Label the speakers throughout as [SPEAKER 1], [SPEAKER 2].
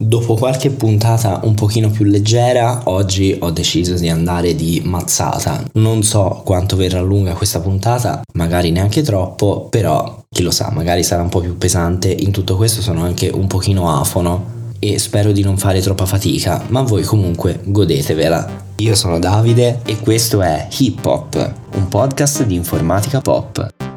[SPEAKER 1] Dopo qualche puntata un pochino più leggera, oggi ho deciso di andare di mazzata. Non so quanto verrà lunga questa puntata, magari neanche troppo, però chi lo sa, magari sarà un po' più pesante. In tutto questo sono anche un pochino afono e spero di non fare troppa fatica, ma voi comunque godetevela. Io sono Davide e questo è Hip Hop, un podcast di informatica pop.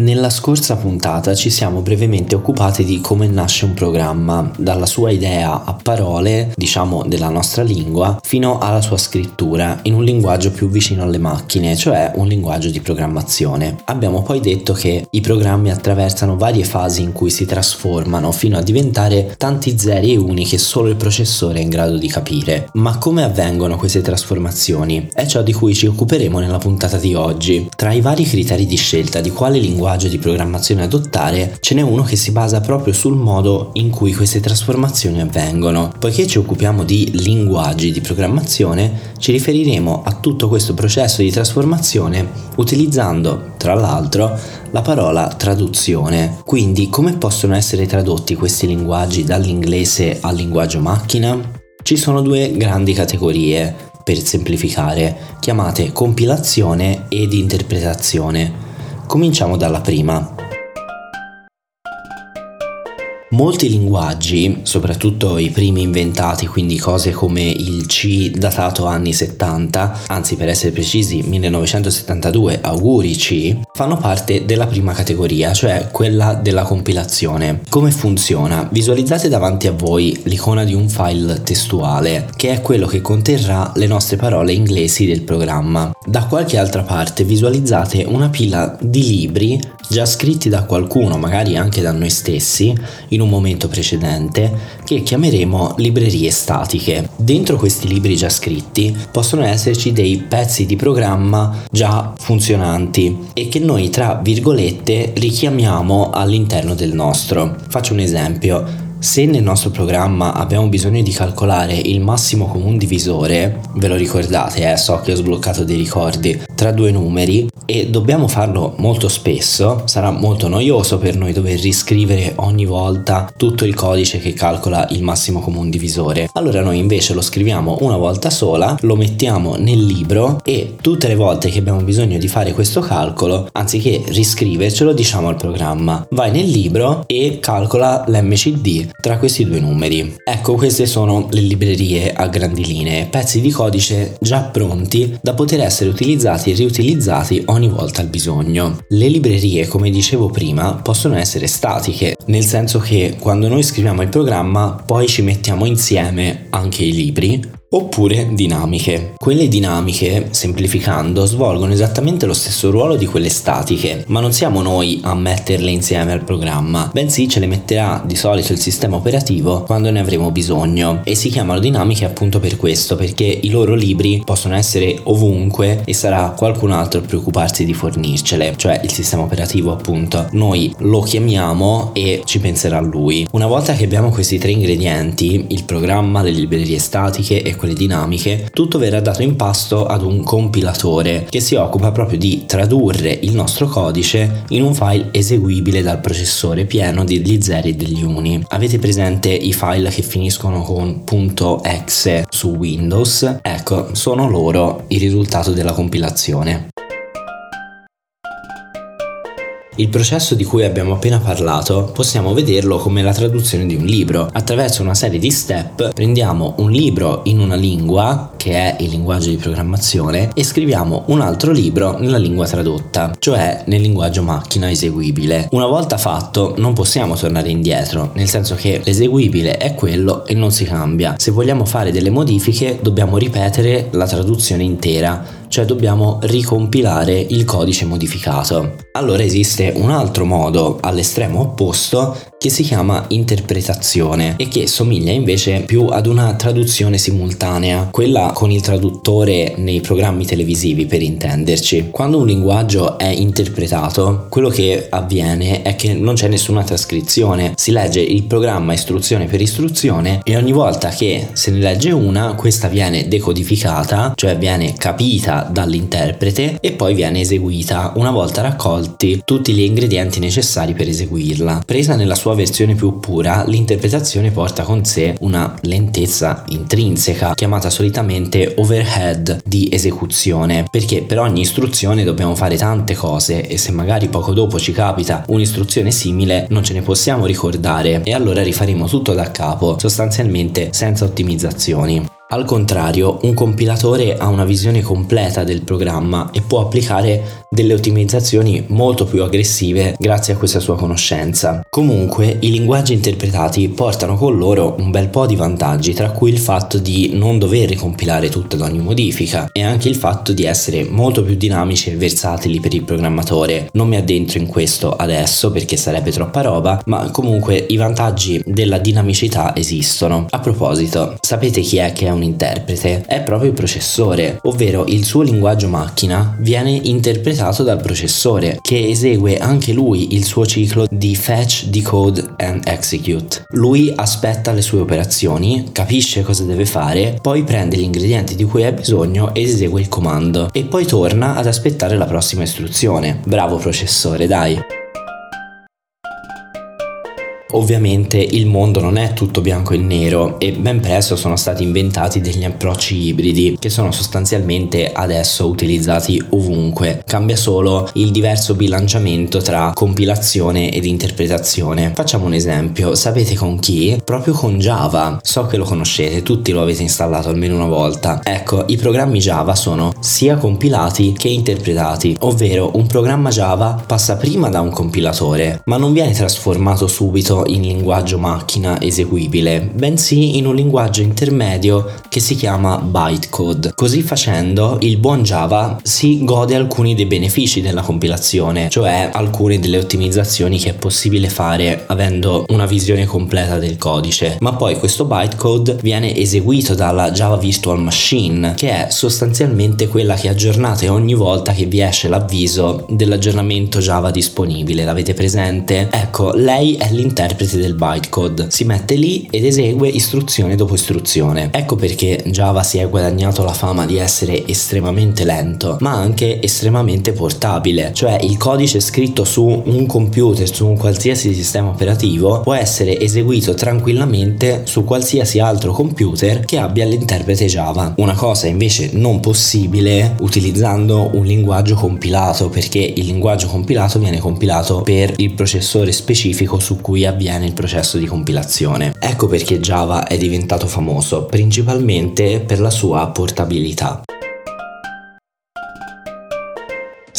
[SPEAKER 1] Nella scorsa puntata ci siamo brevemente occupati di come nasce un programma, dalla sua idea a parole, diciamo della nostra lingua, fino alla sua scrittura in un linguaggio più vicino alle macchine, cioè un linguaggio di programmazione. Abbiamo poi detto che i programmi attraversano varie fasi in cui si trasformano fino a diventare tanti zeri e uni che solo il processore è in grado di capire. Ma come avvengono queste trasformazioni? È ciò di cui ci occuperemo nella puntata di oggi. Tra i vari criteri di scelta di quale linguaggio linguaggio di programmazione adottare, ce n'è uno che si basa proprio sul modo in cui queste trasformazioni avvengono. Poiché ci occupiamo di linguaggi di programmazione, ci riferiremo a tutto questo processo di trasformazione utilizzando, tra l'altro, la parola traduzione. Quindi, come possono essere tradotti questi linguaggi dall'inglese al linguaggio macchina? Ci sono due grandi categorie, per semplificare, chiamate compilazione ed interpretazione. Cominciamo dalla prima. Molti linguaggi, soprattutto i primi inventati, quindi cose come il C datato anni 70, anzi per essere precisi 1972, auguri C, fanno parte della prima categoria, cioè quella della compilazione. Come funziona? Visualizzate davanti a voi l'icona di un file testuale, che è quello che conterrà le nostre parole inglesi del programma. Da qualche altra parte visualizzate una pila di libri già scritti da qualcuno, magari anche da noi stessi, in un momento precedente, che chiameremo librerie statiche. Dentro questi libri già scritti possono esserci dei pezzi di programma già funzionanti e che noi tra virgolette richiamiamo all'interno del nostro. Faccio un esempio. Se nel nostro programma abbiamo bisogno di calcolare il massimo comune divisore, ve lo ricordate, eh, so che ho sbloccato dei ricordi, tra due numeri, e dobbiamo farlo molto spesso, sarà molto noioso per noi dover riscrivere ogni volta tutto il codice che calcola il massimo comune divisore. Allora noi invece lo scriviamo una volta sola, lo mettiamo nel libro e tutte le volte che abbiamo bisogno di fare questo calcolo, anziché riscrivercelo, diciamo al programma, vai nel libro e calcola l'MCD tra questi due numeri. Ecco, queste sono le librerie a grandi linee, pezzi di codice già pronti da poter essere utilizzati e riutilizzati ogni volta al bisogno. Le librerie, come dicevo prima, possono essere statiche, nel senso che quando noi scriviamo il programma poi ci mettiamo insieme anche i libri oppure dinamiche. Quelle dinamiche, semplificando, svolgono esattamente lo stesso ruolo di quelle statiche, ma non siamo noi a metterle insieme al programma, bensì ce le metterà di solito il sistema operativo quando ne avremo bisogno e si chiamano dinamiche appunto per questo, perché i loro libri possono essere ovunque e sarà qualcun altro a preoccuparsi di fornircele, cioè il sistema operativo appunto. Noi lo chiamiamo e ci penserà lui. Una volta che abbiamo questi tre ingredienti, il programma, le librerie statiche e quelle dinamiche, tutto verrà dato in pasto ad un compilatore che si occupa proprio di tradurre il nostro codice in un file eseguibile dal processore pieno degli zeri e degli uni. Avete presente i file che finiscono con .exe su Windows? Ecco, sono loro il risultato della compilazione. Il processo di cui abbiamo appena parlato possiamo vederlo come la traduzione di un libro. Attraverso una serie di step prendiamo un libro in una lingua, che è il linguaggio di programmazione, e scriviamo un altro libro nella lingua tradotta, cioè nel linguaggio macchina eseguibile. Una volta fatto non possiamo tornare indietro, nel senso che l'eseguibile è quello e non si cambia. Se vogliamo fare delle modifiche dobbiamo ripetere la traduzione intera cioè dobbiamo ricompilare il codice modificato. Allora esiste un altro modo all'estremo opposto che si chiama interpretazione e che somiglia invece più ad una traduzione simultanea, quella con il traduttore nei programmi televisivi per intenderci. Quando un linguaggio è interpretato, quello che avviene è che non c'è nessuna trascrizione, si legge il programma istruzione per istruzione e ogni volta che se ne legge una, questa viene decodificata, cioè viene capita dall'interprete e poi viene eseguita una volta raccolti tutti gli ingredienti necessari per eseguirla. Presa nella sua versione più pura, l'interpretazione porta con sé una lentezza intrinseca, chiamata solitamente overhead di esecuzione, perché per ogni istruzione dobbiamo fare tante cose e se magari poco dopo ci capita un'istruzione simile non ce ne possiamo ricordare e allora rifaremo tutto da capo, sostanzialmente senza ottimizzazioni. Al contrario, un compilatore ha una visione completa del programma e può applicare delle ottimizzazioni molto più aggressive grazie a questa sua conoscenza. Comunque, i linguaggi interpretati portano con loro un bel po' di vantaggi, tra cui il fatto di non dover ricompilare tutto ad ogni modifica e anche il fatto di essere molto più dinamici e versatili per il programmatore. Non mi addentro in questo adesso perché sarebbe troppa roba, ma comunque i vantaggi della dinamicità esistono. A proposito, sapete chi è che è un interprete? È proprio il processore, ovvero il suo linguaggio macchina viene interpretato interpretato dal processore, che esegue anche lui il suo ciclo di fetch, decode and execute. Lui aspetta le sue operazioni, capisce cosa deve fare, poi prende gli ingredienti di cui ha bisogno ed esegue il comando e poi torna ad aspettare la prossima istruzione. Bravo processore, dai! Ovviamente il mondo non è tutto bianco e nero e ben presto sono stati inventati degli approcci ibridi che sono sostanzialmente adesso utilizzati ovunque. Cambia solo il diverso bilanciamento tra compilazione ed interpretazione. Facciamo un esempio, sapete con chi? Proprio con Java. So che lo conoscete, tutti lo avete installato almeno una volta. Ecco, i programmi Java sono sia compilati che interpretati, ovvero un programma Java passa prima da un compilatore, ma non viene trasformato subito in linguaggio macchina eseguibile, bensì in un linguaggio intermedio che si chiama bytecode. Così facendo, il buon Java si gode alcuni dei benefici della compilazione, cioè alcune delle ottimizzazioni che è possibile fare avendo una visione completa del codice. Ma poi questo bytecode viene eseguito dalla Java Virtual Machine, che è sostanzialmente quella che aggiornate ogni volta che vi esce l'avviso dell'aggiornamento Java disponibile. L'avete presente? Ecco, lei è l'interno interprete del bytecode. Si mette lì ed esegue istruzione dopo istruzione. Ecco perché Java si è guadagnato la fama di essere estremamente lento, ma anche estremamente portabile, cioè il codice scritto su un computer, su un qualsiasi sistema operativo, può essere eseguito tranquillamente su qualsiasi altro computer che abbia l'interprete Java. Una cosa invece non possibile utilizzando un linguaggio compilato, perché il linguaggio compilato viene compilato per il processore specifico su cui avviene il processo di compilazione. Ecco perché Java è diventato famoso, principalmente per la sua portabilità.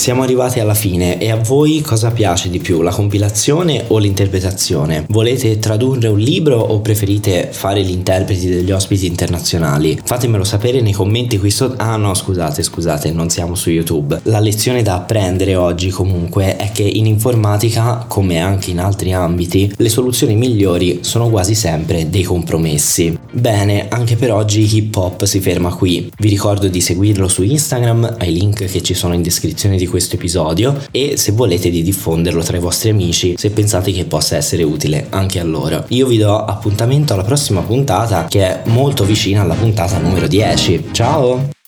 [SPEAKER 1] Siamo arrivati alla fine e a voi cosa piace di più, la compilazione o l'interpretazione? Volete tradurre un libro o preferite fare gli interpreti degli ospiti internazionali? Fatemelo sapere nei commenti qui sotto. Ah no, scusate, scusate, non siamo su YouTube. La lezione da apprendere oggi comunque è che in informatica, come anche in altri ambiti, le soluzioni migliori sono quasi sempre dei compromessi. Bene, anche per oggi Hip Hop si ferma qui. Vi ricordo di seguirlo su Instagram, ai link che ci sono in descrizione di questo episodio e se volete di diffonderlo tra i vostri amici se pensate che possa essere utile anche a loro. Io vi do appuntamento alla prossima puntata che è molto vicina alla puntata numero 10. Ciao!